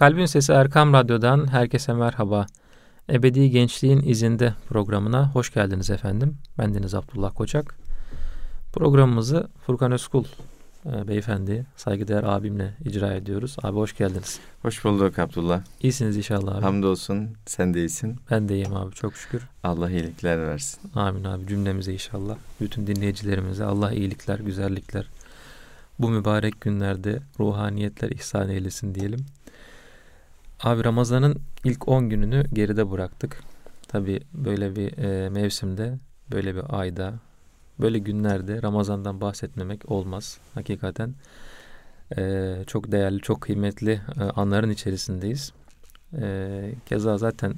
Kalbin Sesi Erkam Radyo'dan herkese merhaba. Ebedi Gençliğin İzinde programına hoş geldiniz efendim. Ben Deniz Abdullah Koçak. Programımızı Furkan Özkul e, beyefendi, saygıdeğer abimle icra ediyoruz. Abi hoş geldiniz. Hoş bulduk Abdullah. İyisiniz inşallah abi. Hamdolsun sen de iyisin. Ben de iyiyim abi çok şükür. Allah iyilikler versin. Amin abi cümlemize inşallah. Bütün dinleyicilerimize Allah iyilikler, güzellikler. Bu mübarek günlerde ruhaniyetler ihsan eylesin diyelim. Abi Ramazan'ın ilk 10 gününü geride bıraktık. Tabi böyle bir e, mevsimde, böyle bir ayda, böyle günlerde Ramazan'dan bahsetmemek olmaz. Hakikaten e, çok değerli, çok kıymetli e, anların içerisindeyiz. E, keza zaten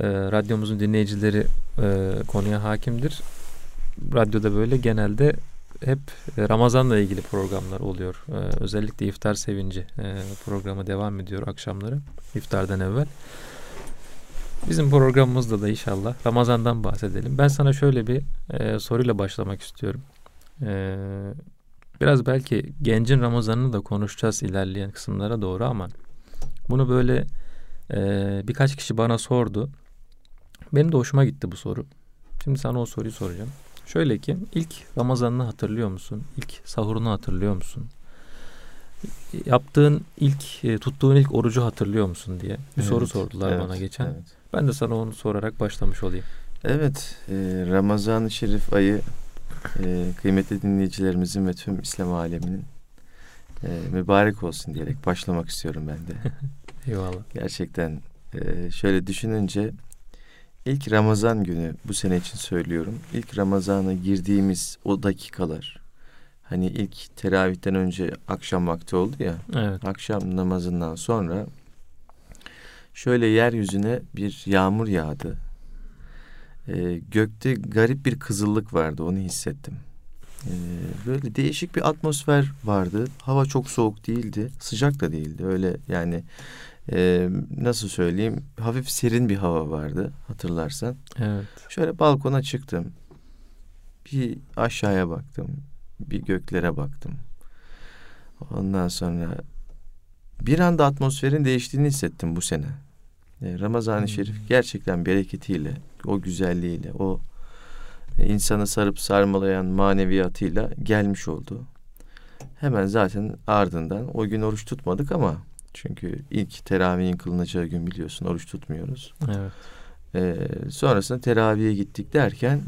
e, radyomuzun dinleyicileri e, konuya hakimdir. Radyoda böyle genelde hep Ramazan'la ilgili programlar oluyor. Ee, özellikle iftar sevinci e, programı devam ediyor akşamları iftardan evvel. Bizim programımızda da inşallah Ramazan'dan bahsedelim. Ben sana şöyle bir e, soruyla başlamak istiyorum. E, biraz belki gencin Ramazan'ını da konuşacağız ilerleyen kısımlara doğru ama bunu böyle e, birkaç kişi bana sordu. Benim de hoşuma gitti bu soru. Şimdi sana o soruyu soracağım. Şöyle ki ilk Ramazan'ını hatırlıyor musun? İlk sahurunu hatırlıyor musun? Yaptığın ilk, e, tuttuğun ilk orucu hatırlıyor musun diye bir evet, soru sordular evet, bana geçen. Evet. Ben de sana onu sorarak başlamış olayım. Evet, e, Ramazan-ı Şerif ayı e, kıymetli dinleyicilerimizin ve tüm İslam aleminin e, mübarek olsun diyerek başlamak istiyorum ben de. Eyvallah. Gerçekten e, şöyle düşününce İlk Ramazan günü bu sene için söylüyorum. İlk Ramazan'a girdiğimiz o dakikalar. Hani ilk teravihten önce akşam vakti oldu ya. Evet. Akşam namazından sonra şöyle yeryüzüne bir yağmur yağdı. Ee, gökte garip bir kızıllık vardı onu hissettim. Ee, böyle değişik bir atmosfer vardı. Hava çok soğuk değildi, sıcak da değildi. Öyle yani e, nasıl söyleyeyim hafif serin bir hava vardı hatırlarsan. Evet. Şöyle balkona çıktım. Bir aşağıya baktım. Bir göklere baktım. Ondan sonra bir anda atmosferin değiştiğini hissettim bu sene. E, Ramazan-ı hmm. Şerif gerçekten bereketiyle, o güzelliğiyle, o insanı sarıp sarmalayan maneviyatıyla gelmiş oldu. Hemen zaten ardından o gün oruç tutmadık ama çünkü ilk teravihin kılınacağı gün biliyorsun oruç tutmuyoruz. Evet. Ee, sonrasında teraviye gittik derken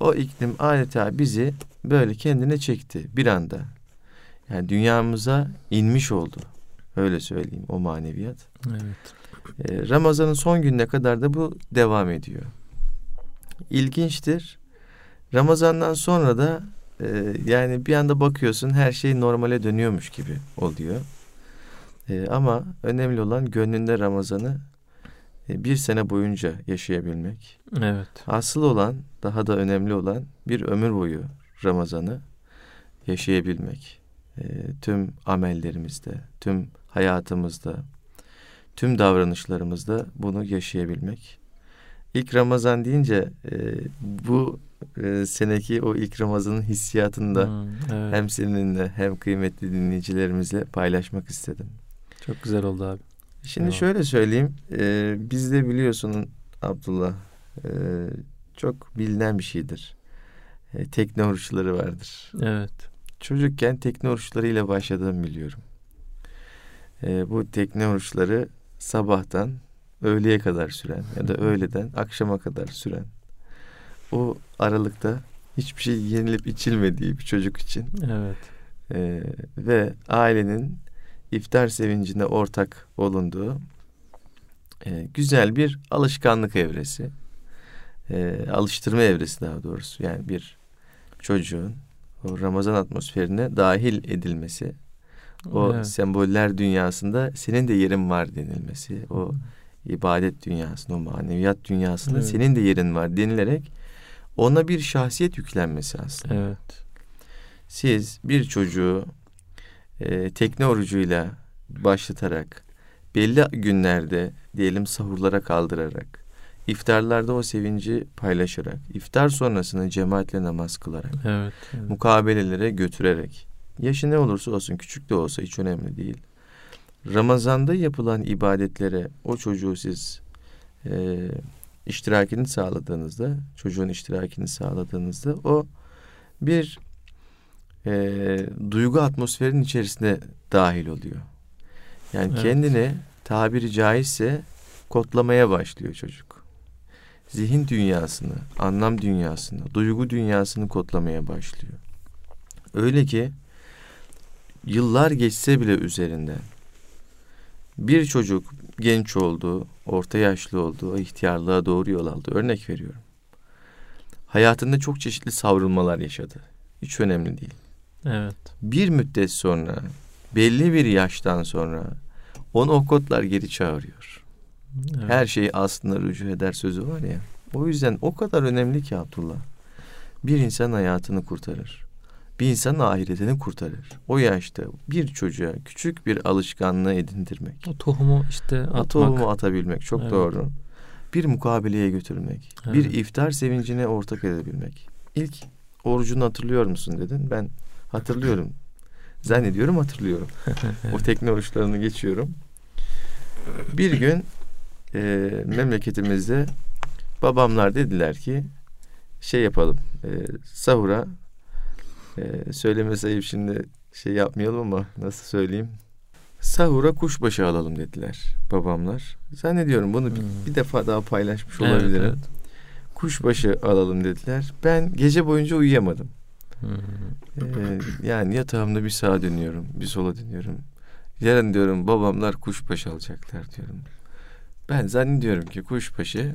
o iklim adeta bizi böyle kendine çekti bir anda. Yani dünyamıza inmiş oldu. Öyle söyleyeyim o maneviyat. Evet. Ee, Ramazan'ın son gününe kadar da bu devam ediyor. İlginçtir. Ramazan'dan sonra da e, yani bir anda bakıyorsun her şey normale dönüyormuş gibi oluyor. E, ama önemli olan gönlünde Ramazan'ı e, bir sene boyunca yaşayabilmek. Evet. Asıl olan, daha da önemli olan bir ömür boyu Ramazan'ı yaşayabilmek. E, tüm amellerimizde, tüm hayatımızda, tüm davranışlarımızda bunu yaşayabilmek. İlk Ramazan deyince e, bu e, seneki o ilk Ramazan'ın hissiyatını da hmm, evet. hem seninle hem kıymetli dinleyicilerimizle paylaşmak istedim. Çok güzel oldu abi. Şimdi tamam. şöyle söyleyeyim. E, bizde biliyorsun Abdullah e, çok bilinen bir şeydir. E, tekne oruçları vardır. Evet. Çocukken tekne oruçlarıyla başladığımı biliyorum. E, bu tekne oruçları sabahtan öğleye kadar süren ya da öğleden akşama kadar süren o aralıkta hiçbir şey yenilip içilmediği bir çocuk için. Evet. E, ve ailenin iftar sevincine ortak olunduğu e, güzel bir alışkanlık evresi. E, alıştırma evresi daha doğrusu. Yani bir çocuğun o Ramazan atmosferine dahil edilmesi. O evet. semboller dünyasında senin de yerin var denilmesi. O ibadet dünyasında, o maneviyat dünyasında evet. senin de yerin var denilerek ona bir şahsiyet yüklenmesi aslında. Evet. Siz bir çocuğu e, tekne orucuyla başlatarak belli günlerde diyelim sahurlara kaldırarak iftarlarda o sevinci paylaşarak iftar sonrasını cemaatle namaz kılarak evet, evet. mukabelelere götürerek yaşı ne olursa olsun küçük de olsa hiç önemli değil Ramazanda yapılan ibadetlere o çocuğu siz e, iştirakini sağladığınızda, çocuğun iştirakini sağladığınızda o bir e, duygu atmosferinin içerisine dahil oluyor. Yani Evet. kendini tabiri caizse kodlamaya başlıyor çocuk. Zihin dünyasını, anlam dünyasını, duygu dünyasını kodlamaya başlıyor. Öyle ki yıllar geçse bile üzerinden bir çocuk genç oldu, orta yaşlı oldu, ihtiyarlığa doğru yol aldı. Örnek veriyorum. Hayatında çok çeşitli savrulmalar yaşadı. Hiç önemli değil. Evet. Bir müddet sonra, belli bir yaştan sonra onu o kodlar geri çağırıyor. evet. Her şey aslında rücu eder sözü var ya. O yüzden o kadar önemli ki Abdullah. Bir insan hayatını kurtarır. Bir insanın ahiretini kurtarır. O yaşta bir çocuğa küçük bir alışkanlığı edindirmek. O tohumu işte atmak. O tohumu atabilmek çok Evet. doğru. Bir mukabeleye götürmek. Evet. Bir iftar sevincine ortak edebilmek. İlk orucunu hatırlıyor musun dedin. Ben hatırlıyorum. Zannediyorum hatırlıyorum. o tekne oruçlarını geçiyorum. Bir gün e, memleketimizde babamlar dediler ki şey yapalım e, sahura e, söyleme sayıp şimdi şey yapmayalım ama nasıl söyleyeyim sahura kuşbaşı alalım dediler babamlar. Zannediyorum bunu bir, Hmm. bir defa daha paylaşmış Evet, olabilirim. evet. Kuşbaşı alalım dediler. Ben gece boyunca uyuyamadım. Ee, yani yatağımda bir sağa dönüyorum, bir sola dönüyorum. Yarın diyorum babamlar kuşbaşı alacaklar diyorum. Ben zannediyorum ki kuşbaşı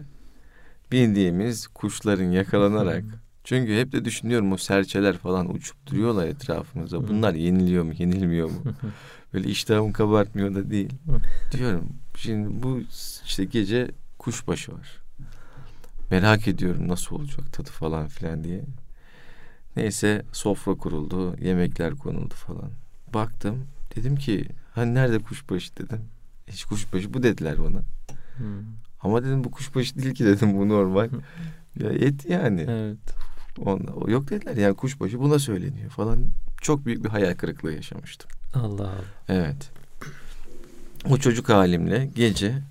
bindiğimiz kuşların yakalanarak çünkü hep de düşünüyorum o serçeler falan uçup duruyorlar etrafımızda. Hı. Bunlar yeniliyor mu, yenilmiyor mu? Böyle iştahımı kabartmıyor da değil. Diyorum şimdi bu işte gece kuşbaşı var. Merak ediyorum nasıl olacak tadı falan filan diye. Neyse sofra kuruldu, yemekler konuldu falan. Baktım dedim ki hani nerede kuşbaşı dedim. Hiç kuşbaşı bu dediler bana. Hı. Ama dedim bu kuşbaşı değil ki dedim bu normal. ya et yani. Evet. Ondan, o yok dediler yani kuşbaşı buna söyleniyor falan. Çok büyük bir hayal kırıklığı yaşamıştım. Allah Allah. Evet. O çocuk halimle gece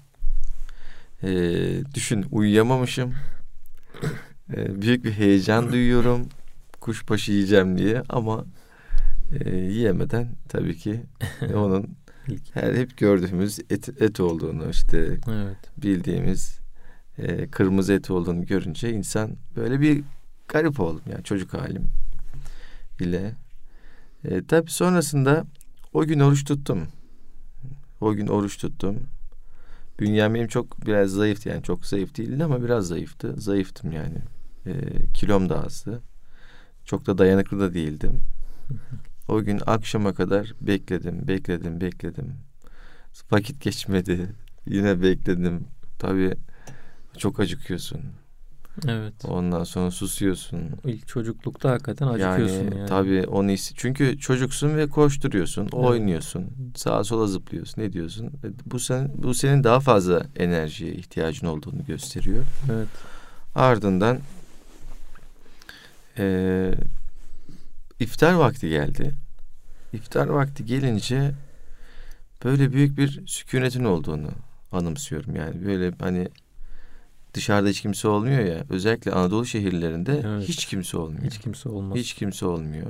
e, düşün uyuyamamışım. E, büyük bir heyecan duyuyorum. Kuşbaşı yiyeceğim diye ama e, yiyemeden tabii ki e, onun her hep gördüğümüz et, et olduğunu işte Evet. bildiğimiz e, kırmızı et olduğunu görünce insan böyle bir garip oldum yani çocuk halim ile. E, tabii sonrasında o gün oruç tuttum. O gün oruç tuttum. Bünyem benim çok biraz zayıftı yani çok zayıf değildi ama biraz zayıftı. Zayıftım yani. E, kilom da azdı. Çok da dayanıklı da değildim. O gün akşama kadar bekledim, bekledim, bekledim. Vakit geçmedi. Yine bekledim. Tabii çok acıkıyorsun. Evet. Ondan sonra susuyorsun. İlk çocuklukta hakikaten acıkıyorsun yani. Tabii onu his- çünkü çocuksun ve koşturuyorsun, Evet. oynuyorsun, sağa sola zıplıyorsun. Ne diyorsun? E, Bu sen bu senin daha fazla enerjiye ihtiyacın olduğunu gösteriyor. Evet. Ardından e, iftar vakti geldi. İftar vakti gelince böyle büyük bir sükunetin olduğunu anımsıyorum. Yani böyle hani dışarıda hiç kimse olmuyor ya. Özellikle Anadolu şehirlerinde Evet. hiç kimse olmuyor. Hiç kimse olmaz. Hiç kimse olmuyor.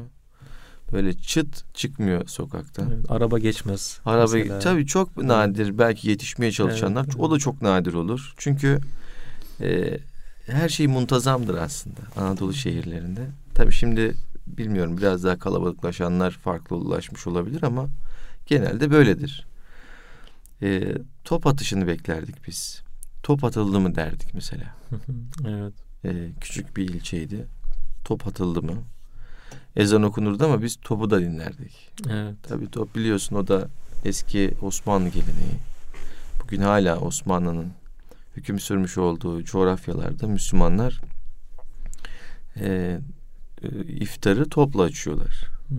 Böyle çıt çıkmıyor sokaktan. Evet, araba geçmez. Araba mesela. tabii çok nadir belki yetişmeye çalışanlar Evet, o da çok nadir olur. Çünkü e, her şey muntazamdır aslında Anadolu şehirlerinde. Tabii şimdi bilmiyorum biraz daha kalabalıklaşanlar farklı ulaşmış olabilir ama genelde böyledir. E, top atışını beklerdik biz. Top atıldı mı derdik mesela. evet. E, küçük bir ilçeydi. Top atıldı mı? Ezan okunurdu ama biz topu da dinlerdik. Evet. Tabii top biliyorsun o da eski Osmanlı geleneği. Bugün hala Osmanlı'nın hüküm sürmüş olduğu coğrafyalarda Müslümanlar e, e, iftarı topla açıyorlar. Hmm,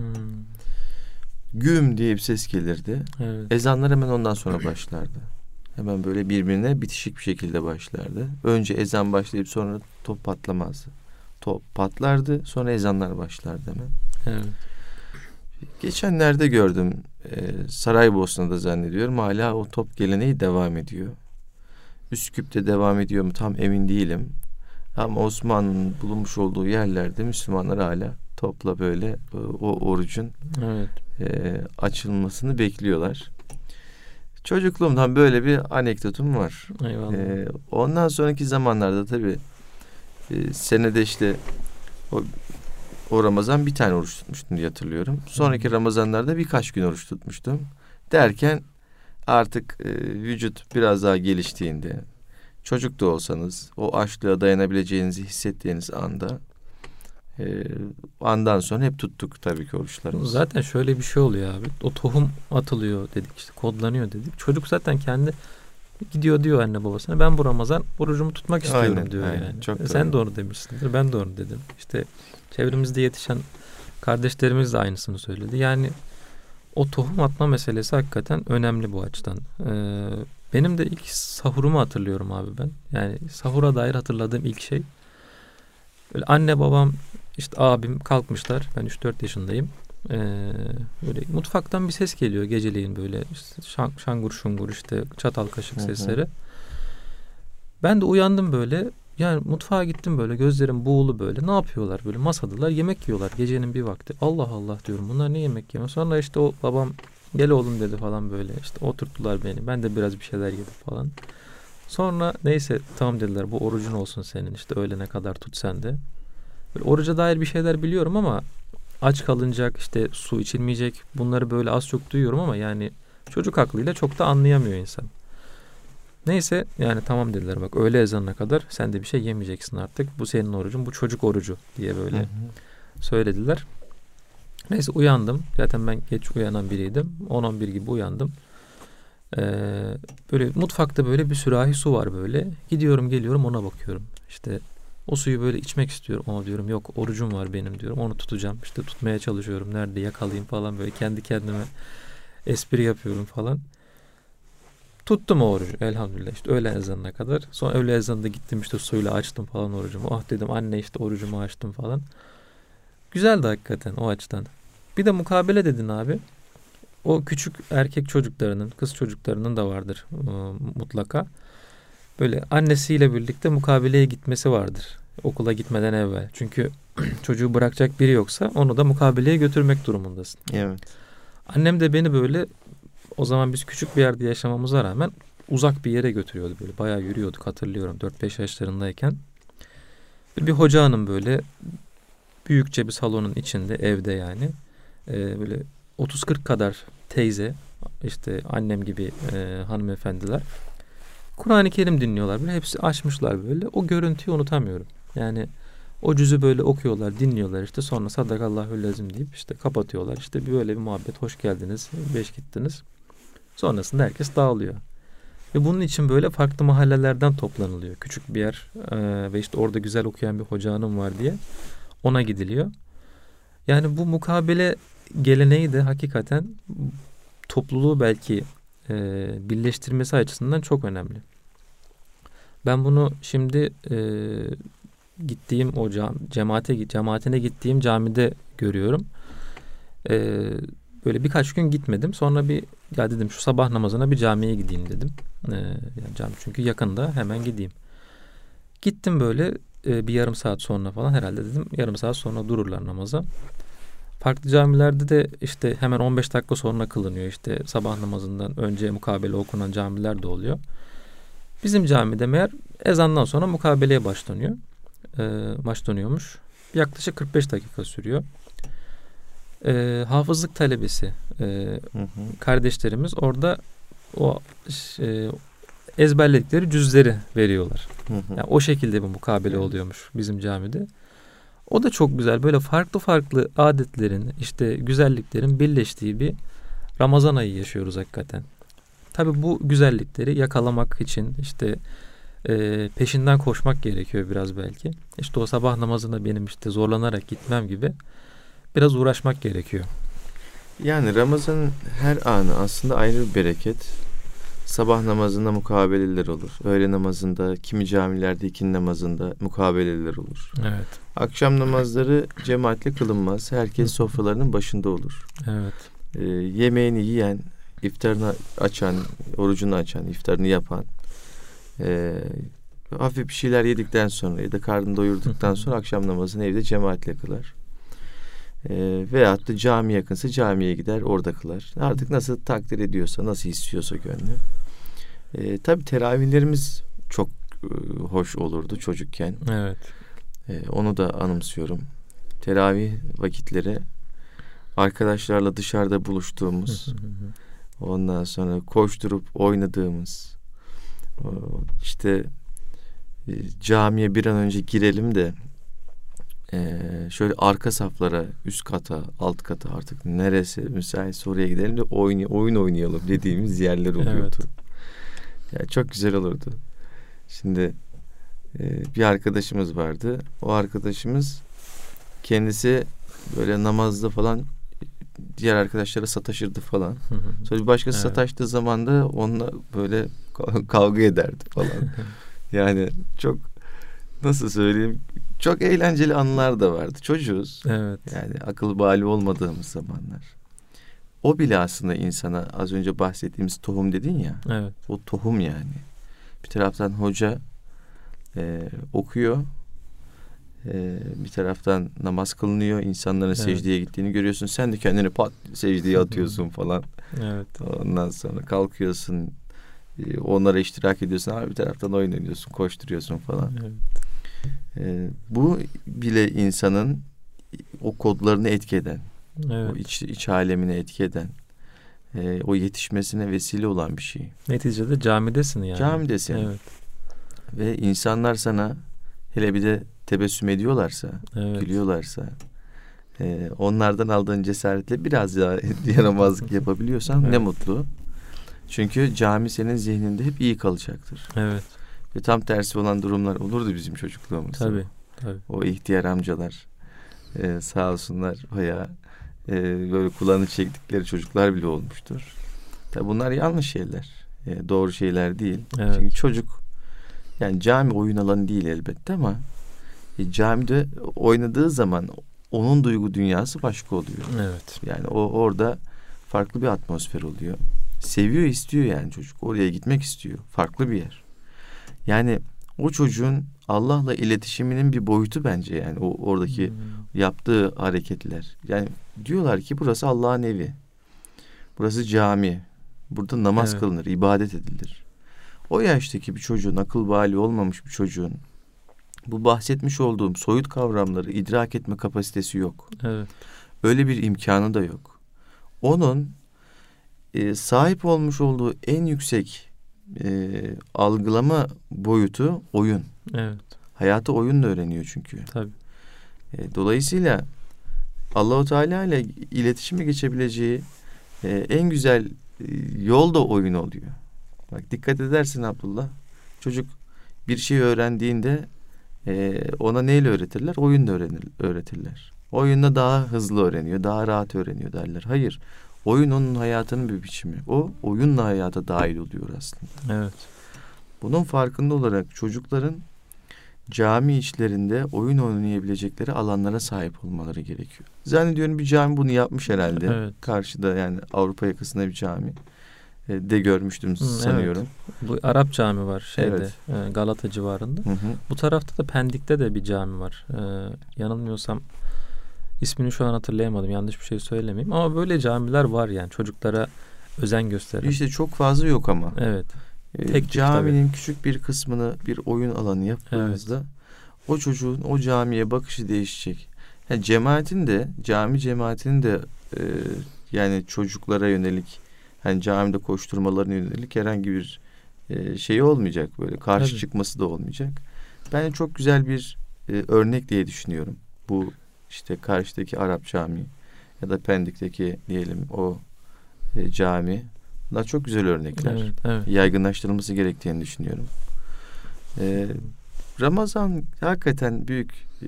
Güm diye bir ses gelirdi. Evet. Ezanlar hemen ondan sonra başlardı. Hemen böyle birbirine bitişik bir şekilde başlardı. Önce ezan başlayıp sonra top patlamazdı. Top patlardı sonra ezanlar başlardı hemen. Evet. Geçenlerde gördüm e, Saraybosna'da zannediyorum hala o top geleneği devam ediyor. Üsküp'te devam ediyor mu tam emin değilim. Ama Osmanlı'nın bulunmuş olduğu yerlerde Müslümanlar hala topla böyle e, o orucun evet. e, açılmasını bekliyorlar. Çocukluğumdan böyle bir anekdotum var. Eyvallah. E, ondan sonraki zamanlarda tabii e, senede işte o, o Ramazan bir tane oruç tutmuştum diye hatırlıyorum. Sonraki Ramazanlarda birkaç gün oruç tutmuştum. Derken artık e, vücut biraz daha geliştiğinde çocuk da olsanız o açlığa dayanabileceğinizi hissettiğiniz anda e, andan sonra hep tuttuk tabii ki oruçlarımızı. Zaten şöyle bir şey oluyor abi. O tohum atılıyor dedik işte kodlanıyor dedik. Çocuk zaten kendi gidiyor diyor anne babasına ben bu Ramazan orucumu tutmak istiyorum aynen, diyor aynen, yani. Çok e, Sen doğru demişsindir ben doğru dedim. İşte çevremizde yetişen kardeşlerimiz de aynısını söyledi. Yani o tohum atma meselesi hakikaten önemli bu açıdan. Ee, benim de ilk sahurumu hatırlıyorum abi ben. Yani sahura dair hatırladığım ilk şey. Böyle anne babam işte abim kalkmışlar. Ben 3-4 yaşındayım. Ee, böyle mutfaktan bir ses geliyor geceleyin böyle işte şangur şungur işte çatal kaşık sesleri. Ben de uyandım böyle. Yani mutfağa gittim böyle gözlerim buğulu böyle. Ne yapıyorlar böyle masadalar yemek yiyorlar gecenin bir vakti. Allah Allah diyorum bunlar ne yemek yemiyor. Sonra işte o babam gel oğlum dedi falan böyle. işte oturttular beni. Ben de biraz bir şeyler yedim falan. Sonra neyse tamam dediler bu orucun olsun senin işte öğlene kadar tut sen de. Böyle oruca dair bir şeyler biliyorum ama aç kalınacak işte su içilmeyecek bunları böyle az çok duyuyorum ama yani çocuk aklıyla çok da anlayamıyor insan. Neyse yani tamam dediler bak öğle ezanına kadar sen de bir şey yemeyeceksin artık. Bu senin orucun bu çocuk orucu diye böyle hı hı. söylediler. Neyse uyandım. Zaten ben geç uyanan biriydim. 10-11 gibi uyandım. Ee, böyle mutfakta böyle bir sürahi su var böyle. Gidiyorum geliyorum ona bakıyorum. İşte o suyu böyle içmek istiyorum ama diyorum yok orucum var benim diyorum. Onu tutacağım. İşte tutmaya çalışıyorum. Nerede yakalayayım falan böyle kendi kendime espri yapıyorum falan. Tuttum orucu elhamdülillah işte öğle ezanına kadar. Sonra öğle ezanında gittim işte suyla açtım falan orucumu. Ah dedim anne işte orucumu açtım falan. Güzeldi hakikaten o açıdan. Bir de mukabele dedin abi. O küçük erkek çocuklarının, kız çocuklarının da vardır e, mutlaka. Böyle annesiyle birlikte mukabeleye gitmesi vardır. Okula gitmeden evvel. Çünkü çocuğu bırakacak biri yoksa onu da mukabeleye götürmek durumundasın. Evet. Annem de beni böyle o zaman biz küçük bir yerde yaşamamıza rağmen uzak bir yere götürüyordu böyle. Bayağı yürüyorduk hatırlıyorum 4-5 yaşlarındayken. Bir hoca hanım böyle büyükçe bir salonun içinde evde yani. Ee, böyle 30-40 kadar teyze işte annem gibi e, hanımefendiler Kur'an-ı Kerim dinliyorlar. Böyle hepsi açmışlar böyle. O görüntüyü unutamıyorum. Yani o cüzü böyle okuyorlar, dinliyorlar işte sonra sadakallahü lezim deyip işte kapatıyorlar. İşte böyle bir muhabbet, hoş geldiniz, beş gittiniz. Sonrasında herkes dağılıyor. Ve bunun için böyle farklı mahallelerden toplanılıyor. Küçük bir yer e, ve işte orada güzel okuyan bir hoca hanım var diye ona gidiliyor. Yani bu mukabele geleneği de hakikaten topluluğu belki e, birleştirmesi açısından çok önemli. Ben bunu şimdi e, gittiğim o cam, cemaate cemaatine gittiğim camide görüyorum. E, böyle birkaç gün gitmedim. Sonra bir ya dedim şu sabah namazına bir camiye gideyim dedim. E, yani cami çünkü yakında hemen gideyim. Gittim böyle e, bir yarım saat sonra falan herhalde dedim yarım saat sonra dururlar namaza. Farklı camilerde de işte hemen 15 dakika sonra kılınıyor. İşte sabah namazından önce mukabele okunan camiler de oluyor. Bizim camide meğer ezandan sonra mukabeleye başlanıyor. Ee, başlanıyormuş. Yaklaşık 45 dakika sürüyor. Ee, hafızlık talebesi e, hı hı. kardeşlerimiz orada o e, ezberledikleri cüzleri veriyorlar. Hı hı. Yani o şekilde bir mukabele oluyormuş bizim camide. O da çok güzel. Böyle farklı farklı adetlerin, işte güzelliklerin birleştiği bir Ramazan ayı yaşıyoruz hakikaten. Tabi bu güzellikleri yakalamak için işte e, peşinden koşmak gerekiyor biraz belki. İşte o sabah namazına benim işte zorlanarak gitmem gibi biraz uğraşmak gerekiyor. Yani Ramazan'ın her anı aslında ayrı bir bereket. Sabah namazında mukabeleler olur. Öğle namazında, kimi camilerde ikindi namazında mukabeleler olur. Evet. Akşam namazları cemaatle kılınmaz. Herkes sofralarının başında olur. Evet. e, yemeğini yiyen, iftarını açan, orucunu açan, iftarını yapan, e, hafif bir şeyler yedikten sonra ya da karnını doyurduktan sonra akşam namazını evde cemaatle kılar. E, veyahut da cami yakınsa camiye gider orada kılar. Artık nasıl takdir ediyorsa, nasıl istiyorsa gönlü. E, tabii teravihlerimiz çok e, hoş olurdu çocukken. Evet. E, onu da anımsıyorum. Teravih vakitleri arkadaşlarla dışarıda buluştuğumuz, ondan sonra koşturup oynadığımız, işte e, camiye bir an önce girelim de e, şöyle arka saflara, üst kata, alt kata artık neresi müsaitse oraya gidelim de oyun, oyun oynayalım dediğimiz yerler oluyordu. Evet. Ya çok güzel olurdu. Şimdi e, bir arkadaşımız vardı. O arkadaşımız kendisi böyle namazda falan diğer arkadaşlara sataşırdı falan. Sonra bir başkası Evet. sataştığı zaman da onunla böyle ka- kavga ederdi falan. yani çok nasıl söyleyeyim çok eğlenceli anılar da vardı. Çocuğuz. evet. Yani akıl bali olmadığımız zamanlar. O bile aslında insana az önce bahsettiğimiz tohum dedin ya. Evet. O tohum yani. Bir taraftan hoca e, okuyor. E, bir taraftan namaz kılınıyor. insanların Evet. secdeye gittiğini görüyorsun. Sen de kendini pat secdeye atıyorsun falan. Evet. Ondan sonra kalkıyorsun. e, onlara iştirak ediyorsun. Ama bir taraftan oyun oynuyorsun. Koşturuyorsun falan. Evet. E, bu bile insanın o kodlarını etki eden, o Evet. iç, iç alemine etki eden, e, o yetişmesine vesile olan bir şey. Neticede camidesin yani. Camidesin. Evet. Ve insanlar sana hele bir de tebessüm ediyorlarsa, Evet. gülüyorlarsa, e, onlardan aldığın cesaretle biraz daha yaramazlık yapabiliyorsan ne Evet. mutlu. Çünkü cami senin zihninde hep iyi kalacaktır. Evet. Ve tam tersi olan durumlar olurdu bizim çocukluğumuzda. Tabii. Tabii. O ihtiyar amcalar e, sağ olsunlar bayağı e, böyle kulağını çektikleri çocuklar bile olmuştur. Tabi bunlar yanlış şeyler. E, doğru şeyler değil. Evet. Çünkü çocuk yani cami oyun alanı değil elbette ama e, camide oynadığı zaman onun duygu dünyası başka oluyor. Evet. Yani o orada farklı bir atmosfer oluyor. Seviyor, istiyor yani çocuk. Oraya gitmek istiyor. Farklı bir yer. Yani o çocuğun Allah'la iletişiminin bir boyutu bence yani o oradaki Hmm. yaptığı hareketler. Yani diyorlar ki burası Allah'ın evi. Burası cami. Burada namaz Evet. kılınır, ibadet edilir. O yaştaki bir çocuğun, akıl bali olmamış bir çocuğun bu bahsetmiş olduğum soyut kavramları idrak etme kapasitesi yok. Evet. Öyle bir imkanı da yok. Onun e, sahip olmuş olduğu en yüksek e, algılama boyutu oyun. Evet. Hayatı oyunla öğreniyor çünkü. Tabii. E, dolayısıyla Allahu Teala ile iletişime geçebileceği e, en güzel e, yol da oyun oluyor. Bak dikkat edersin Abdullah. Çocuk bir şey öğrendiğinde e, ona neyle öğretirler? Oyunla öğrenir, öğretirler. Oyunla daha hızlı öğreniyor, daha rahat öğreniyor derler. Hayır. Oyun onun hayatının bir biçimi. O oyunla hayata dahil oluyor aslında. Evet. Bunun farkında olarak çocukların cami içlerinde oyun oynayabilecekleri alanlara sahip olmaları gerekiyor. Zannediyorum bir cami bunu yapmış herhalde. Evet. Karşıda yani Avrupa yakasında bir cami e, de görmüştüm sanıyorum. Bu Arap cami var şeyde Evet. e, Galata civarında. Hı hı. Bu tarafta da Pendik'te de bir cami var. E, yanılmıyorsam ismini şu an hatırlayamadım. Yanlış bir şey söylemeyeyim. Ama böyle camiler var yani çocuklara özen gösteren. İşte çok fazla yok ama. Evet. E, tek caminin küçük bir kısmını bir oyun alanı yaptığınızda o çocuğun o camiye bakışı değişecek. Yani cemaatin de cami cemaatinin de e, yani çocuklara yönelik hani camide koşturmalarına yönelik herhangi bir e, şey olmayacak böyle karşı Tabii. çıkması da olmayacak. Bence çok güzel bir e, örnek diye düşünüyorum. Bu işte karşıdaki Arap cami ya da Pendik'teki diyelim o e, cami. Bunlar çok güzel örnekler Evet, evet. yaygınlaştırılması gerektiğini düşünüyorum. Ee, Ramazan hakikaten büyük e,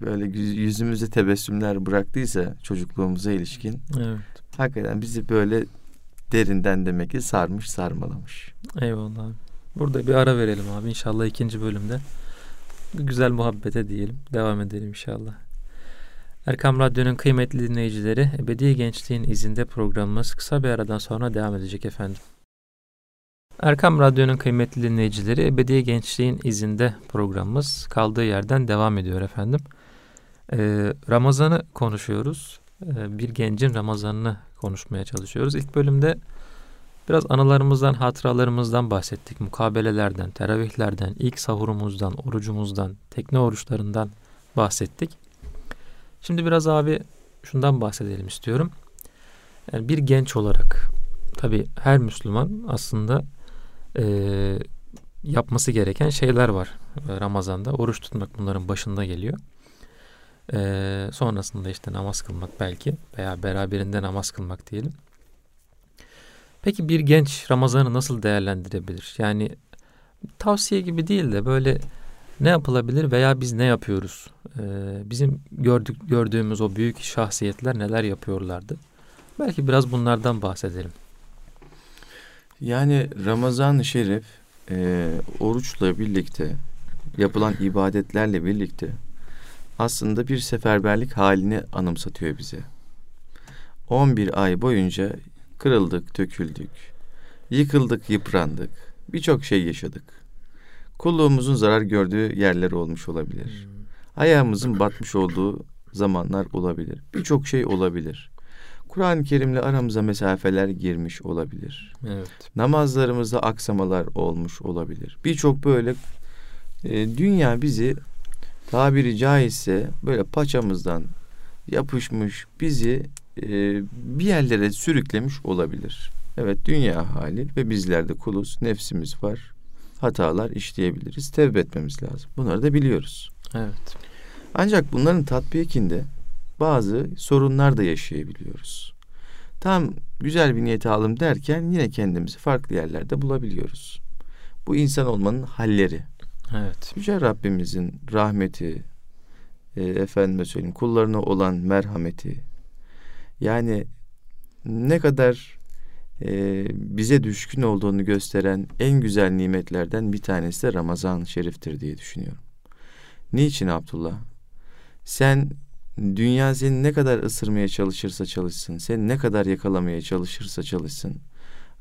böyle yüz- yüzümüze tebessümler bıraktıysa çocukluğumuza ilişkin Evet. hakikaten bizi böyle derinden demek ki sarmış sarmalamış. Eyvallah abi. Burada bir ara verelim abi. İnşallah ikinci bölümde güzel muhabbete diyelim. Devam edelim inşallah. Erkam Radyo'nun kıymetli dinleyicileri, Ebedi Gençliğin izinde programımız kısa bir aradan sonra devam edecek efendim. Erkam Radyo'nun kıymetli dinleyicileri, Ebedi Gençliğin izinde programımız kaldığı yerden devam ediyor efendim. Ee, Ramazan'ı konuşuyoruz. Ee, bir gencin Ramazan'ını konuşmaya çalışıyoruz. İlk bölümde biraz anılarımızdan, hatıralarımızdan bahsettik. Mukabelelerden, teravihlerden, ilk sahurumuzdan, orucumuzdan, tekne oruçlarından bahsettik. Şimdi biraz abi şundan bahsedelim istiyorum. Yani bir genç olarak tabi her Müslüman aslında e, yapması gereken şeyler var Ramazan'da. Oruç tutmak bunların başında geliyor. E, sonrasında işte namaz kılmak belki veya beraberinde namaz kılmak diyelim. Peki bir genç Ramazan'ı nasıl değerlendirebilir? Yani tavsiye gibi değil de böyle ne yapılabilir veya biz ne yapıyoruz? Ee, bizim gördük gördüğümüz o büyük şahsiyetler neler yapıyorlardı? Belki biraz bunlardan bahsedelim. Yani Ramazan-ı Şerif e, oruçla birlikte yapılan ibadetlerle birlikte aslında bir seferberlik halini anımsatıyor bize. 11 ay boyunca kırıldık, döküldük, yıkıldık, yıprandık, birçok şey yaşadık. Kulluğumuzun zarar gördüğü yerler olmuş olabilir. Hmm. Ayağımızın batmış olduğu zamanlar olabilir. Birçok şey olabilir. Kur'an-ı Kerim'le aramıza mesafeler girmiş olabilir. Evet. Namazlarımızda aksamalar olmuş olabilir. Birçok böyle e, dünya bizi tabiri caizse böyle paçamızdan yapışmış bizi e, bir yerlere sürüklemiş olabilir. Evet dünya hali ve bizlerde kuluz, nefsimiz var. Hatalar işleyebiliriz. Tevbe etmemiz lazım. Bunları da biliyoruz. Evet. Ancak bunların tatbikinde bazı sorunlar da yaşayabiliyoruz. Tam güzel bir niyete alım derken yine kendimizi farklı yerlerde bulabiliyoruz. Bu insan olmanın halleri. Evet. Yüce Rabbimizin rahmeti, e, efendime söyleyeyim kullarına olan merhameti. Yani ne kadar e, bize düşkün olduğunu gösteren en güzel nimetlerden bir tanesi de Ramazan-ı Şerif'tir diye düşünüyorum. Niçin Abdullah? Sen dünya seni ne kadar ısırmaya çalışırsa çalışsın, seni ne kadar yakalamaya çalışırsa çalışsın.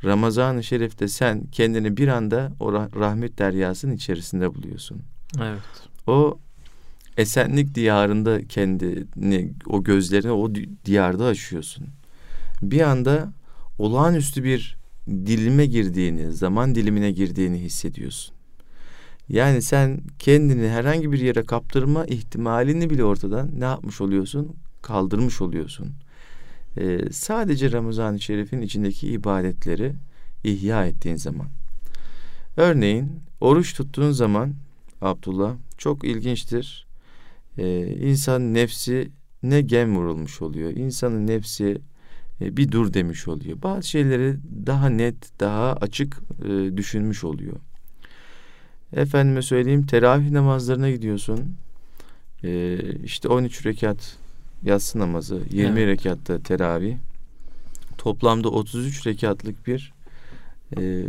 Ramazan-ı Şerif'te sen kendini bir anda o rahmet deryasının içerisinde buluyorsun. Evet. O esenlik diyarında kendini, o gözlerini o diyarda açıyorsun. Bir anda olağanüstü bir dilime girdiğini, zaman dilimine girdiğini hissediyorsun. Yani sen kendini herhangi bir yere kaptırma ihtimalini bile ortadan ne yapmış oluyorsun? Kaldırmış oluyorsun. Ee, sadece Ramazan-ı Şerif'in içindeki ibadetleri ihya ettiğin zaman. Örneğin oruç tuttuğun zaman Abdullah çok ilginçtir. Ee, insan nefsi ne gem vurulmuş oluyor. İnsanın nefsi e, bir dur demiş oluyor. Bazı şeyleri daha net, daha açık e, düşünmüş oluyor. Efendime söyleyeyim teravih namazlarına gidiyorsun. E, işte 13 rekat yatsı namazı, 20 evet. rekatta teravih. Toplamda 33 rekatlık bir e,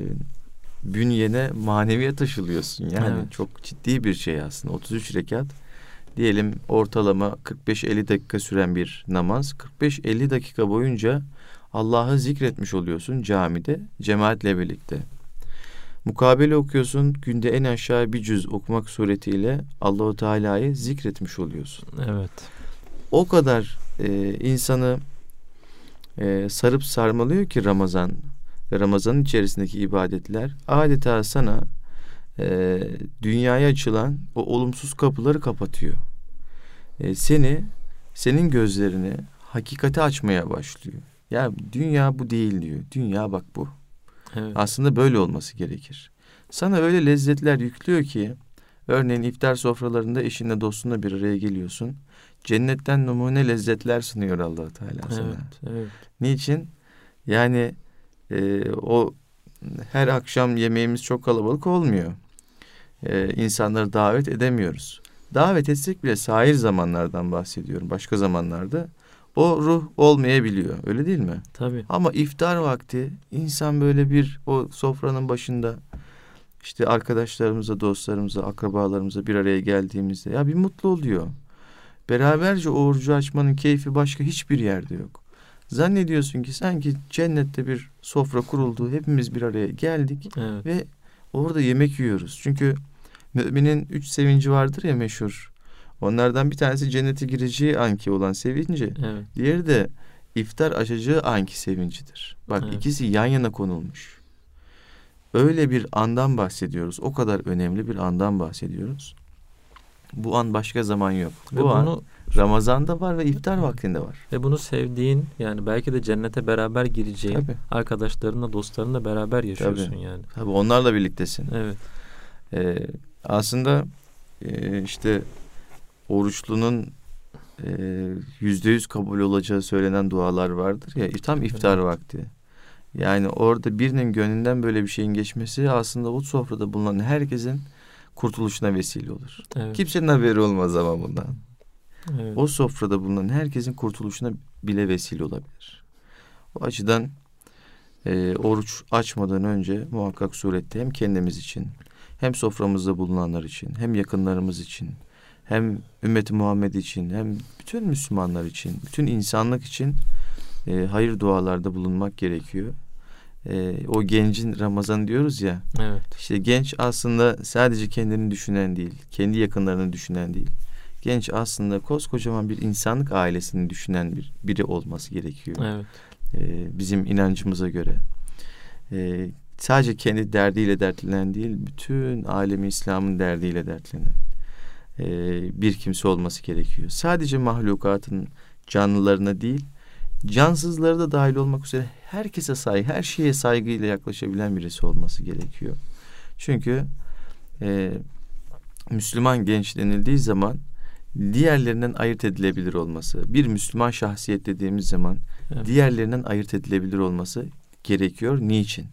bünyene maneviye taşılıyorsun. Yani evet. çok ciddi bir şey aslında. 33 rekat diyelim ortalama 45-50 dakika süren bir namaz 45-50 dakika boyunca Allah'ı zikretmiş oluyorsun camide cemaatle birlikte. Mukabele okuyorsun günde en aşağı bir cüz okumak suretiyle Allahu Teala'yı zikretmiş oluyorsun. Evet. O kadar e, insanı e, sarıp sarmalıyor ki Ramazan ve Ramazanın içerisindeki ibadetler adeta sana e, dünyaya açılan o olumsuz kapıları kapatıyor. E, seni, senin gözlerini hakikate açmaya başlıyor. Ya dünya bu değil diyor. Dünya bak bu. Evet. Aslında böyle olması gerekir. Sana öyle lezzetler yüklüyor ki örneğin iftar sofralarında eşinle dostunla bir araya geliyorsun. Cennetten numune lezzetler sunuyor allah Teala sana. Evet, evet. Niçin? Yani e, o her akşam yemeğimiz çok kalabalık olmuyor e, insanları davet edemiyoruz. Davet etsek bile sahil zamanlardan bahsediyorum. Başka zamanlarda o ruh olmayabiliyor. Öyle değil mi? Tabii. Ama iftar vakti insan böyle bir o sofranın başında işte arkadaşlarımıza, dostlarımıza, akrabalarımıza bir araya geldiğimizde ya bir mutlu oluyor. Beraberce orucu açmanın keyfi başka hiçbir yerde yok. Zannediyorsun ki sanki cennette bir sofra kuruldu. Hepimiz bir araya geldik Evet. ve orada yemek yiyoruz. Çünkü müminin üç sevinci vardır ya meşhur. Onlardan bir tanesi cennete gireceği anki olan sevinci. Evet. Diğeri de iftar açacağı anki sevincidir. Bak Evet. ikisi yan yana konulmuş. Öyle bir andan bahsediyoruz. O kadar önemli bir andan bahsediyoruz. Bu an başka zaman yok. Ve Bu an bunu Ramazan'da var ve iftar vaktinde var. ve bunu sevdiğin yani belki de cennete beraber gireceğin Tabii. arkadaşlarınla, dostlarınla beraber yaşıyorsun yani. Tabii onlarla birliktesin. Evet. Ee, aslında e, işte oruçlunun e, yüzde yüz kabul olacağı söylenen dualar vardır ya tam iftar vakti. Yani orada birinin gönlünden böyle bir şeyin geçmesi aslında o sofrada bulunan herkesin kurtuluşuna vesile olur. Evet. Kimsenin haberi olmaz ama bundan. evet. O sofrada bulunan herkesin kurtuluşuna bile vesile olabilir. O açıdan e, oruç açmadan önce muhakkak surette hem kendimiz için hem soframızda bulunanlar için hem yakınlarımız için hem ümmeti Muhammed için hem bütün Müslümanlar için bütün insanlık için e, hayır dualarda bulunmak gerekiyor. E, o gencin Ramazan diyoruz ya Evet. işte genç aslında sadece kendini düşünen değil, kendi yakınlarını düşünen değil. Genç aslında koskocaman bir insanlık ailesini düşünen bir biri olması gerekiyor. Evet. Ee, bizim inancımıza göre. Ee, sadece kendi derdiyle dertlenen değil, bütün alemi İslam'ın derdiyle dertlenen ee, bir kimse olması gerekiyor. Sadece mahlukatın canlılarına değil, cansızları da dahil olmak üzere herkese saygı, her şeye saygıyla yaklaşabilen birisi olması gerekiyor. Çünkü e, Müslüman genç denildiği zaman diğerlerinden ayırt edilebilir olması, bir Müslüman şahsiyet dediğimiz zaman Evet. diğerlerinden ayırt edilebilir olması gerekiyor. Niçin?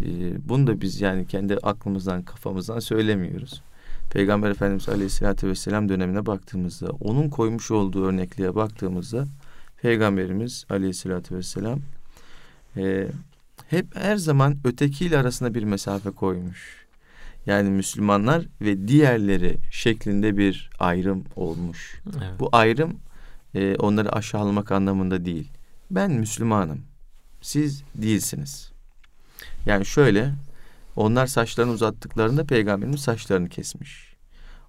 Ee, bunu da biz yani kendi aklımızdan, kafamızdan söylemiyoruz. Peygamber Efendimiz Aleyhisselatü Vesselam dönemine baktığımızda, onun koymuş olduğu örnekliğe baktığımızda Peygamberimiz Aleyhisselatü Vesselam e, hep her zaman ötekiyle arasında bir mesafe koymuş. Yani Müslümanlar ve diğerleri şeklinde bir ayrım olmuş. Evet. Bu ayrım e, onları aşağılamak anlamında değil. Ben Müslümanım. Siz değilsiniz. Yani şöyle onlar saçlarını uzattıklarında peygamberimiz saçlarını kesmiş.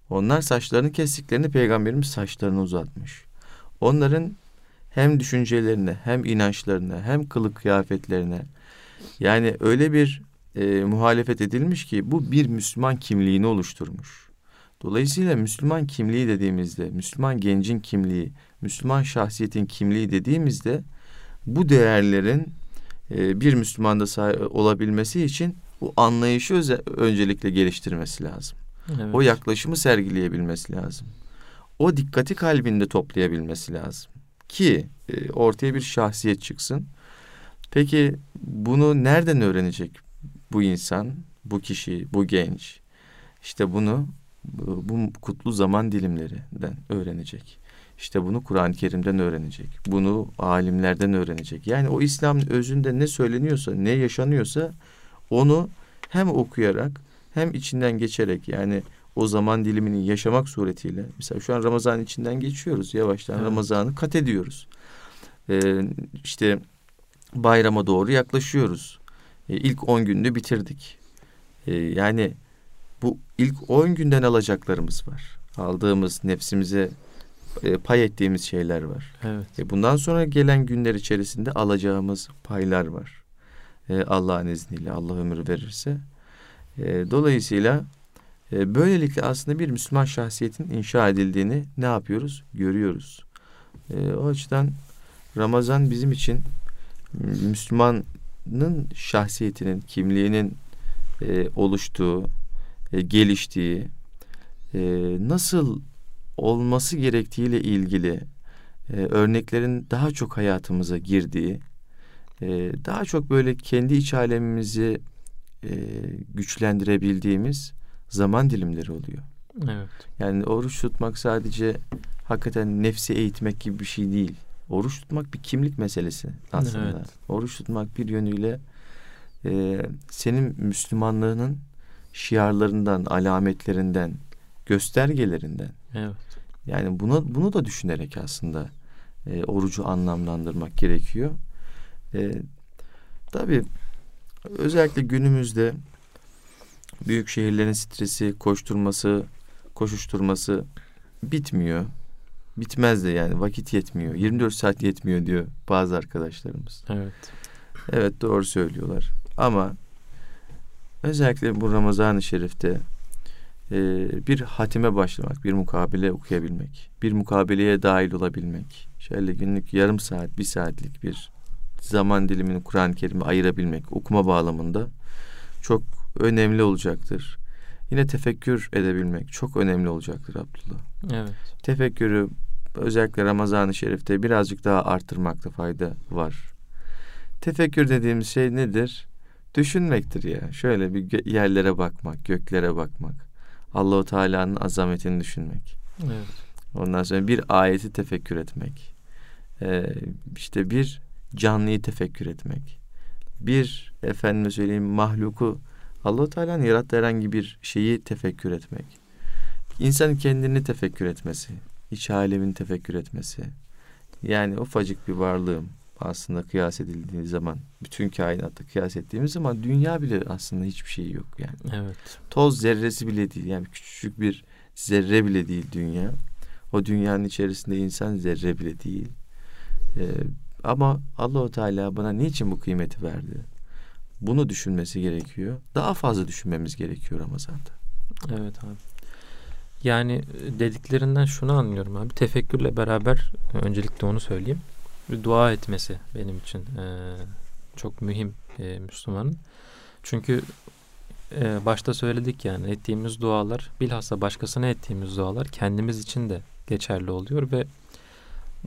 Onlar saçlarını kestiklerinde peygamberimiz saçlarını uzatmış. Onların hem düşüncelerine hem inançlarına hem kılık kıyafetlerine yani öyle bir e, muhalefet edilmiş ki bu bir Müslüman kimliğini oluşturmuş. Dolayısıyla Müslüman kimliği dediğimizde, Müslüman gencin kimliği, Müslüman şahsiyetin kimliği dediğimizde bu değerlerin e, bir Müslümanda olabilmesi için bu anlayışı öze- öncelikle geliştirmesi lazım. Evet. O yaklaşımı sergileyebilmesi lazım. O dikkati kalbinde toplayabilmesi lazım ki e, ortaya bir şahsiyet çıksın. Peki bunu nereden öğrenecek bu insan, bu kişi, bu genç? İşte bunu bu, bu kutlu zaman dilimlerinden öğrenecek. İşte bunu Kur'an-ı Kerim'den öğrenecek. Bunu alimlerden öğrenecek. Yani o İslam'ın özünde ne söyleniyorsa, ne yaşanıyorsa onu hem okuyarak hem içinden geçerek yani o zaman dilimini yaşamak suretiyle mesela şu an Ramazan içinden geçiyoruz yavaştan Evet. Ramazan'ı kat ediyoruz. Ee, işte bayrama doğru yaklaşıyoruz. Ee, ilk 10 günde bitirdik. Ee, yani bu ilk 10 günden alacaklarımız var. Aldığımız nefsimize e, pay ettiğimiz şeyler var. Evet. E, bundan sonra gelen günler içerisinde alacağımız paylar var. E, Allah'ın izniyle Allah ömür verirse. E, dolayısıyla e, böylelikle aslında bir Müslüman şahsiyetin inşa edildiğini ne yapıyoruz? Görüyoruz. E, o açıdan Ramazan bizim için Müslümanın şahsiyetinin, kimliğinin e, oluştuğu, e, geliştiği, e, nasıl olması gerektiğiyle ilgili e, örneklerin daha çok hayatımıza girdiği, daha çok böyle kendi iç alemimizi güçlendirebildiğimiz zaman dilimleri oluyor. Evet. Yani oruç tutmak sadece hakikaten nefsi eğitmek gibi bir şey değil. Oruç tutmak bir kimlik meselesi aslında. Evet. Oruç tutmak bir yönüyle e, senin Müslümanlığının şiarlarından, alametlerinden, göstergelerinden. Evet. Yani bunu bunu da düşünerek aslında e, orucu anlamlandırmak gerekiyor. E, tabii özellikle günümüzde büyük şehirlerin stresi, koşturması, koşuşturması bitmiyor. Bitmez de yani vakit yetmiyor. 24 saat yetmiyor diyor bazı arkadaşlarımız. Evet. Evet doğru söylüyorlar. Ama özellikle bu Ramazan-ı Şerif'te e, bir hatime başlamak, bir mukabele okuyabilmek, bir mukabeleye dahil olabilmek, şöyle günlük yarım saat, bir saatlik bir zaman dilimini Kur'an-ı Kerim'e ayırabilmek, okuma bağlamında çok önemli olacaktır. Yine tefekkür edebilmek çok önemli olacaktır Abdullah. Evet. Tefekkürü özellikle Ramazan-ı Şerif'te birazcık daha arttırmakta fayda var. Tefekkür dediğimiz şey nedir? Düşünmektir ya. Şöyle bir yerlere bakmak, göklere bakmak. Allahu Teala'nın azametini düşünmek. Evet. Ondan sonra bir ayeti tefekkür etmek. Ee, işte bir canlıyı tefekkür etmek. Bir efendime söyleyeyim mahluku Allahu Teala'nın yarattığı herhangi bir şeyi tefekkür etmek. İnsanın kendini tefekkür etmesi, iç alemini tefekkür etmesi. Yani ufacık bir varlığım aslında kıyas edildiği zaman bütün kainatta kıyas ettiğimiz zaman dünya bile aslında hiçbir şey yok yani. Evet. Toz zerresi bile değil yani küçücük bir zerre bile değil dünya. O dünyanın içerisinde insan zerre bile değil. Ee, ama Allahu Teala bana niçin bu kıymeti verdi? Bunu düşünmesi gerekiyor. Daha fazla düşünmemiz gerekiyor Ramazan'da. Evet abi. Yani dediklerinden şunu anlıyorum abi. Tefekkürle beraber öncelikle onu söyleyeyim. Bir dua etmesi benim için e, çok mühim e, Müslümanın. Çünkü e, başta söyledik yani ettiğimiz dualar bilhassa başkasına ettiğimiz dualar kendimiz için de geçerli oluyor ve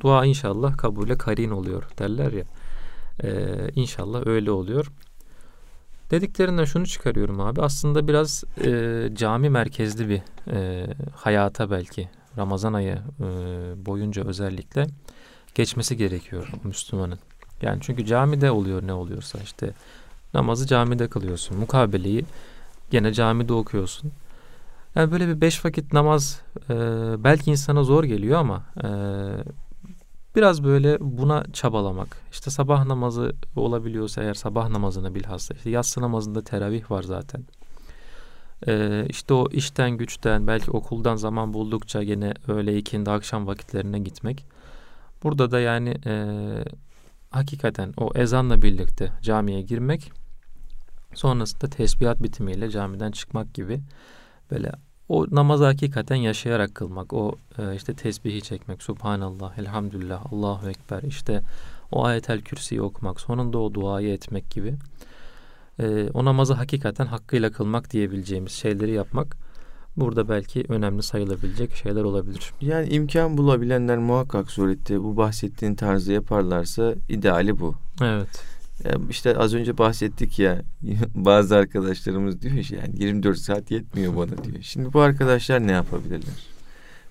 dua inşallah kabule karin oluyor derler ya. E, inşallah öyle oluyor. Dediklerinden şunu çıkarıyorum abi. Aslında biraz e, cami merkezli bir e, hayata belki Ramazan ayı e, boyunca özellikle geçmesi gerekiyor Müslümanın. Yani çünkü camide oluyor ne oluyorsa işte namazı camide kılıyorsun. Mukabeleyi gene camide okuyorsun. Yani böyle bir beş vakit namaz e, belki insana zor geliyor ama e, biraz böyle buna çabalamak. İşte sabah namazı olabiliyorsa eğer sabah namazını bilhassa. işte yatsı namazında teravih var zaten. Ee, işte o işten güçten belki okuldan zaman buldukça gene öğle ikindi akşam vakitlerine gitmek. Burada da yani e, hakikaten o ezanla birlikte camiye girmek sonrasında tesbihat bitimiyle camiden çıkmak gibi böyle o namazı hakikaten yaşayarak kılmak. O e, işte tesbihi çekmek. Subhanallah, elhamdülillah, Allahu Ekber. işte o ayetel kürsiyi okumak. Sonunda o duayı etmek gibi. E, o namazı hakikaten hakkıyla kılmak diyebileceğimiz şeyleri yapmak. Burada belki önemli sayılabilecek şeyler olabilir. Yani imkan bulabilenler muhakkak surette bu bahsettiğin tarzı yaparlarsa ideali bu. Evet. İşte az önce bahsettik ya bazı arkadaşlarımız diyor ki yani 24 saat yetmiyor bana diyor. Şimdi bu arkadaşlar ne yapabilirler?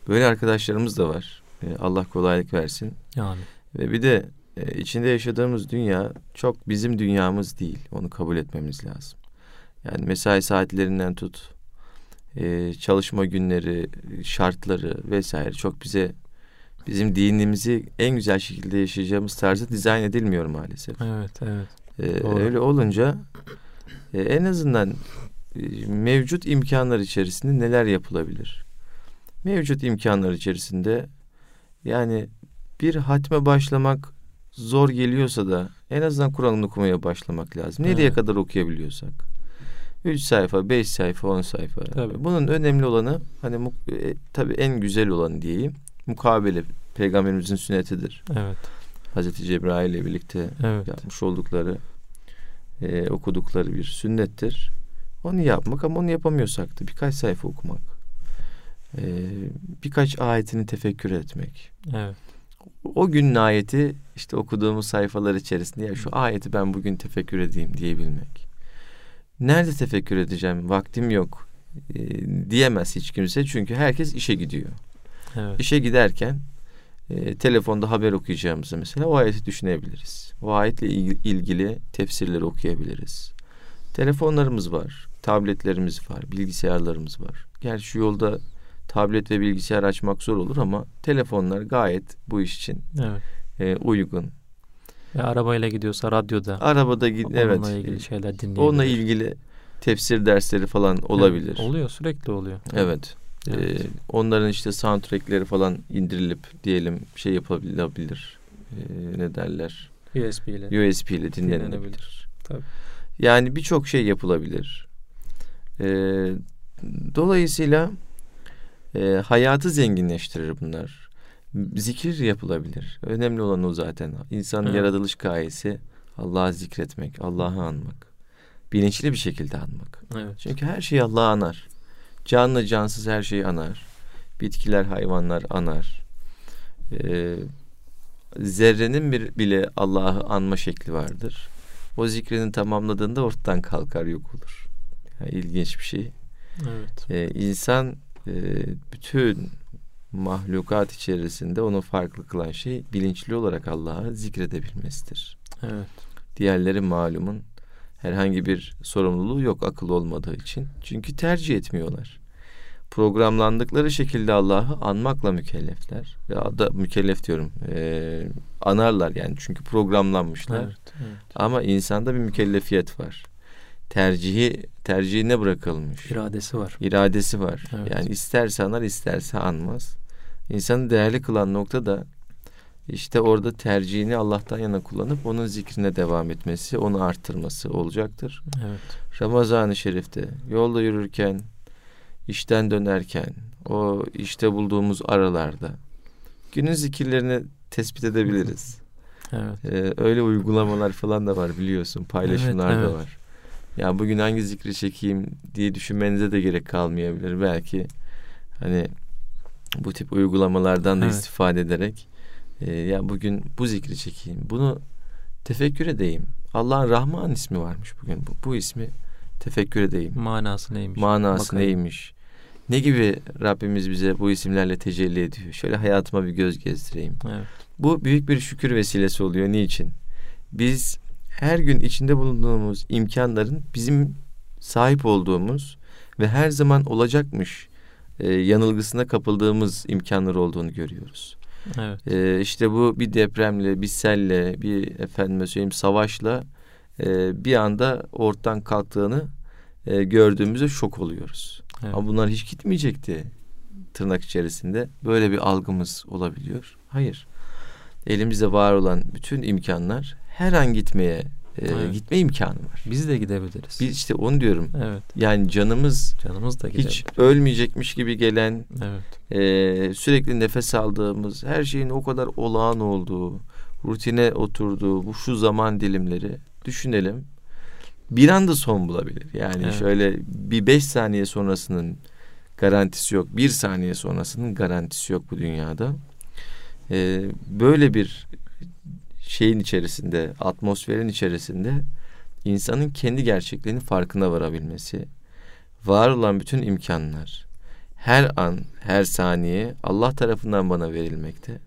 Böyle arkadaşlarımız da var. E, Allah kolaylık versin. Yani. Ve bir de e, içinde yaşadığımız dünya çok bizim dünyamız değil. Onu kabul etmemiz lazım. Yani mesai saatlerinden tut, e, çalışma günleri, şartları vesaire çok bize bizim dinimizi en güzel şekilde yaşayacağımız tarzı dizayn edilmiyor maalesef. Evet, evet. Ee, öyle olunca e, en azından e, mevcut imkanlar içerisinde neler yapılabilir? Mevcut imkanlar içerisinde yani bir hatme başlamak zor geliyorsa da en azından Kur'an okumaya başlamak lazım. Nereye evet. kadar okuyabiliyorsak. 3 sayfa, 5 sayfa, 10 sayfa. Tabii. Bunun önemli olanı hani e, tabii en güzel olanı diyeyim. Mukabele peygamberimizin sünnetidir. Evet. Hazreti Cebrail ile birlikte evet. yapmış oldukları e, okudukları bir sünnettir. Onu yapmak ama onu yapamıyorsak da birkaç sayfa okumak. E, birkaç ayetini tefekkür etmek. Evet. O günün ayeti işte okuduğumuz sayfalar içerisinde ya şu ayeti ben bugün tefekkür edeyim diyebilmek. Nerede tefekkür edeceğim? Vaktim yok e, diyemez hiç kimse çünkü herkes işe gidiyor. Evet. İşe giderken e, telefonda haber okuyacağımızı mesela o ayeti düşünebiliriz. O ayetle ilgili tefsirleri okuyabiliriz. Telefonlarımız var, tabletlerimiz var, bilgisayarlarımız var. Gerçi yolda tablet ve bilgisayar açmak zor olur ama telefonlar gayet bu iş için Evet. e, uygun. Ve arabayla gidiyorsa radyoda Arabada git evet. onunla ilgili şeyler dinleyebilir. Onunla ilgili tefsir dersleri falan olabilir. Evet, oluyor sürekli oluyor. Evet. Evet. Ee, onların işte soundtrackleri falan indirilip diyelim şey yapabilir. Ee, ne derler? USB ile. USB ile dinlenebilir. Dinlenebilir. Tabii. Yani birçok şey yapılabilir. Ee, dolayısıyla e, hayatı zenginleştirir bunlar. Zikir yapılabilir. Önemli olan o zaten. İnsanın Evet. yaratılış gayesi Allah'ı zikretmek, Allah'ı anmak. Bilinçli bir şekilde anmak. Evet. Çünkü her şey Allah'ı anar. Canlı cansız her şeyi anar. Bitkiler, hayvanlar anar. Ee, zerrenin bir bile Allah'ı anma şekli vardır. O zikrini tamamladığında ortadan kalkar yok olur. Yani ilginç bir şey. Evet. Ee, insan e, bütün mahlukat içerisinde onu farklı kılan şey bilinçli olarak Allah'ı zikredebilmesidir. Evet. Diğerleri malumun herhangi bir sorumluluğu yok akıl olmadığı için. Çünkü tercih etmiyorlar. Programlandıkları şekilde Allah'ı anmakla mükellefler. Ya da mükellef diyorum. Ee, anarlar yani çünkü programlanmışlar. Evet. evet. Ama insanda bir mükellefiyet var. Tercihi tercihine bırakılmış. İradesi var. İradesi var. Evet. Yani isterse anar isterse anmaz. İnsanı değerli kılan nokta da işte orada tercihini Allah'tan yana kullanıp onun zikrine devam etmesi, onu arttırması olacaktır. Evet. Ramazan-ı Şerif'te yolda yürürken, işten dönerken, o işte bulduğumuz aralarda günün zikirlerini tespit edebiliriz. Evet. Ee, öyle uygulamalar falan da var biliyorsun, paylaşımlar Evet, da evet. var. Ya bugün hangi zikri çekeyim diye düşünmenize de gerek kalmayabilir. Belki hani bu tip uygulamalardan da Evet. istifade ederek e, ya bugün bu zikri çekeyim. Bunu tefekkür edeyim. Allah'ın Rahman ismi varmış bugün. Bu, bu ismi tefekkür edeyim. Manası neymiş? Manası Bakayım. neymiş? Ne gibi Rabbimiz bize bu isimlerle tecelli ediyor? Şöyle hayatıma bir göz gezdireyim. Evet. Bu büyük bir şükür vesilesi oluyor. Niçin? Biz her gün içinde bulunduğumuz imkanların bizim sahip olduğumuz ve her zaman olacakmış e, yanılgısına kapıldığımız imkanlar olduğunu görüyoruz. Evet. E, işte bu bir depremle, bir selle, bir efendime söyleyeyim savaşla e, bir anda ortadan kalktığını e, gördüğümüzde şok oluyoruz. Evet. Ama bunlar hiç gitmeyecekti tırnak içerisinde. Böyle bir algımız olabiliyor. Hayır. Elimizde var olan bütün imkanlar her an gitmeye e, Evet. gitme imkanı var. Biz de gidebiliriz. Biz işte onu diyorum. Evet. Yani canımız Canımız da gidebilir. hiç ölmeyecekmiş gibi gelen Evet. E, sürekli nefes aldığımız her şeyin o kadar olağan olduğu rutine oturduğu bu şu zaman dilimleri düşünelim. Bir anda son bulabilir. Yani Evet. şöyle bir beş saniye sonrasının garantisi yok. Bir saniye sonrasının garantisi yok bu dünyada. E, böyle bir şeyin içerisinde, atmosferin içerisinde insanın kendi gerçekliğinin farkına varabilmesi, var olan bütün imkanlar her an, her saniye Allah tarafından bana verilmekte.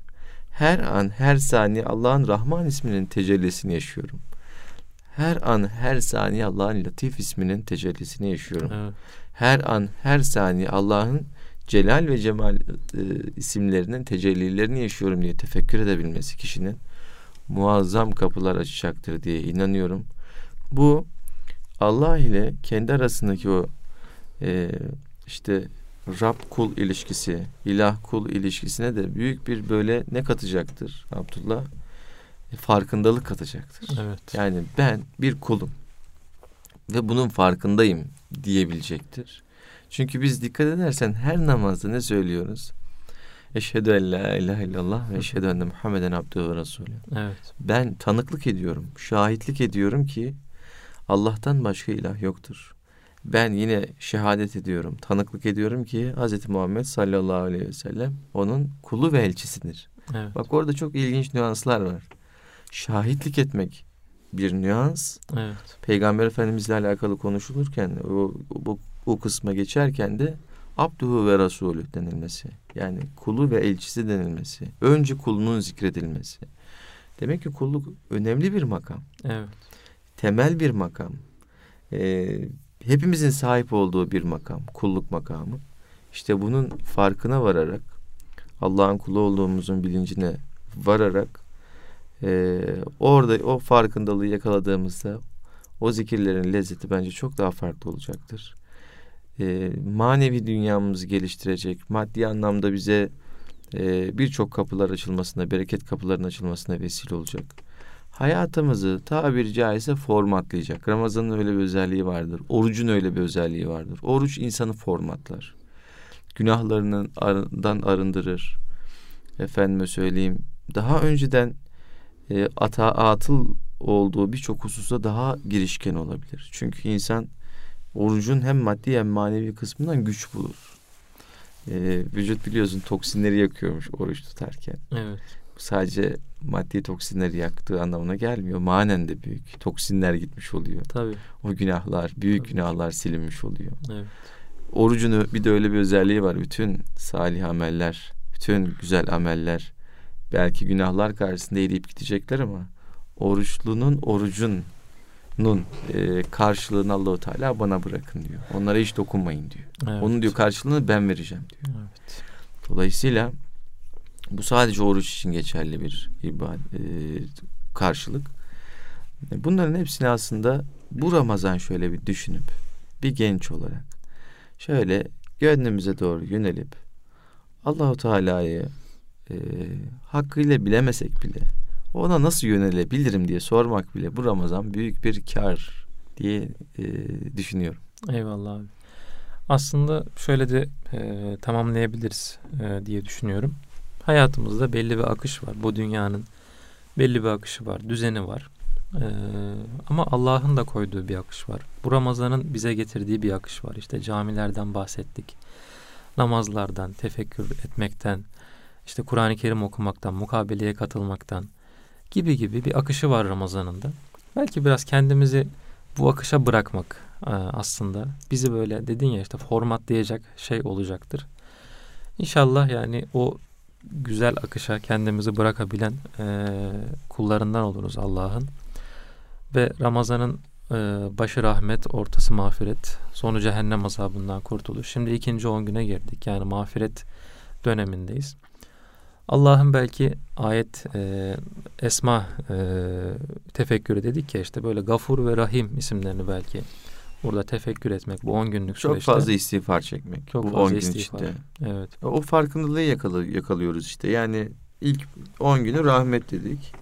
Her an, her saniye Allah'ın Rahman isminin tecellisini yaşıyorum. Her an, her saniye Allah'ın Latif isminin tecellisini yaşıyorum. Evet. Her an, her saniye Allah'ın Celal ve Cemal e, isimlerinin tecellilerini yaşıyorum diye tefekkür edebilmesi kişinin muazzam kapılar açacaktır diye inanıyorum. Bu Allah ile kendi arasındaki o e, işte Rab kul ilişkisi, ilah kul ilişkisine de büyük bir böyle ne katacaktır Abdullah? E, farkındalık katacaktır. Evet. Yani ben bir kulum ve bunun farkındayım diyebilecektir. Çünkü biz dikkat edersen her namazda ne söylüyoruz? Eşhedü en la ilahe illallah ve eşhedü enne Muhammeden abdühü ve resulü. Evet. Ben tanıklık ediyorum, şahitlik ediyorum ki Allah'tan başka ilah yoktur. Ben yine şehadet ediyorum, tanıklık ediyorum ki Hz. Muhammed sallallahu aleyhi ve sellem onun kulu ve elçisidir. Evet. Bak orada çok ilginç nüanslar var. Şahitlik etmek bir nüans. Evet. Peygamber Efendimizle alakalı konuşulurken o, o, o kısma geçerken de Abduhu ve Resulü denilmesi. Yani kulu ve elçisi denilmesi. Önce kulunun zikredilmesi. Demek ki kulluk önemli bir makam. Evet. Temel bir makam. Ee, hepimizin sahip olduğu bir makam. Kulluk makamı. İşte bunun farkına vararak Allah'ın kulu olduğumuzun bilincine vararak e, orada o farkındalığı yakaladığımızda o zikirlerin lezzeti bence çok daha farklı olacaktır. E, manevi dünyamızı geliştirecek, maddi anlamda bize e, birçok kapılar açılmasına, bereket kapılarının açılmasına vesile olacak. Hayatımızı tabiri caizse formatlayacak. Ramazanın öyle bir özelliği vardır. Orucun öyle bir özelliği vardır. Oruç insanı formatlar. Günahlarından arındırır. Efendime söyleyeyim. Daha önceden e, ata atıl olduğu birçok hususta daha girişken olabilir. Çünkü insan orucun hem maddi hem manevi kısmından güç bulur. E, vücut biliyorsun toksinleri yakıyormuş oruç tutarken. Evet. Sadece maddi toksinleri yaktığı anlamına gelmiyor. Manen de büyük. Toksinler gitmiş oluyor. Tabii. O günahlar, büyük Tabii. günahlar silinmiş oluyor. Evet. Orucunu bir de öyle bir özelliği var. Bütün salih ameller, bütün güzel ameller belki günahlar karşısında eriyip gidecekler ama oruçlunun orucunun e, karşılığını Allahu Teala bana bırakın diyor. Onlara hiç dokunmayın diyor. evet. Onun diyor karşılığını ben vereceğim diyor. Evet. Dolayısıyla bu sadece oruç için geçerli bir ibadet, e, karşılık. Bunların hepsini aslında bu Ramazan şöyle bir düşünüp bir genç olarak şöyle gönlümüze doğru yönelip Allahu Teala'yı e, hakkıyla bilemesek bile ona nasıl yönelebilirim diye sormak bile bu Ramazan büyük bir kar diye e, düşünüyorum. Eyvallah abi. Aslında şöyle de e, tamamlayabiliriz e, diye düşünüyorum. Hayatımızda belli bir akış var. Bu dünyanın belli bir akışı var, düzeni var. E, ama Allah'ın da koyduğu bir akış var. Bu Ramazan'ın bize getirdiği bir akış var. İşte camilerden bahsettik. Namazlardan, tefekkür etmekten, işte Kur'an-ı Kerim okumaktan, mukabeleye katılmaktan gibi gibi bir akışı var Ramazan'ın da. Belki biraz kendimizi bu akışa bırakmak e, aslında bizi böyle dedin ya işte formatlayacak şey olacaktır. İnşallah yani o güzel akışa kendimizi bırakabilen e, kullarından oluruz Allah'ın. Ve Ramazan'ın e, başı rahmet, ortası mağfiret, sonu cehennem azabından kurtuluş. Şimdi ikinci on güne girdik. Yani mağfiret dönemindeyiz. Allah'ın belki ayet e, esma e, tefekkürü dedik ya işte böyle Gafur ve Rahim isimlerini belki burada tefekkür etmek bu 10 günlük Çok süreçte. fazla istiğfar çekmek Çok bu fazla 10 gün istiğfar. içinde. Evet. O farkındalığı yakalı, yakalıyoruz işte. Yani ilk 10 günü rahmet dedik.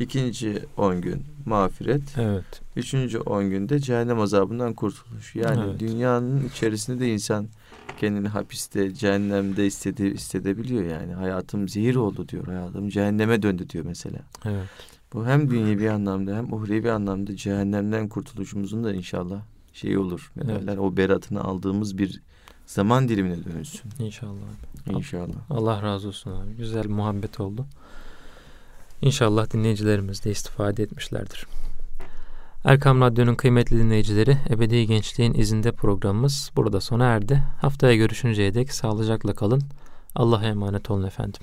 İkinci 10 gün mağfiret. Evet. Üçüncü 10 günde cehennem azabından kurtuluş. Yani Evet. dünyanın içerisinde de insan kendini hapiste, cehennemde istedi, istedebiliyor yani. Hayatım zehir oldu diyor. Hayatım cehenneme döndü diyor mesela. Evet. Bu hem dünyevi anlamda hem uhrevi anlamda cehennemden kurtuluşumuzun da inşallah şey olur. Ne Evet. derler? O beratını aldığımız bir zaman dilimine dönüşsün. İnşallah. abi. İnşallah. Allah razı olsun abi. Güzel muhabbet oldu. İnşallah dinleyicilerimiz de istifade etmişlerdir. Erkam Radyo'nun kıymetli dinleyicileri Ebedi Gençliğin izinde programımız burada sona erdi. Haftaya görüşünceye dek sağlıcakla kalın. Allah'a emanet olun efendim.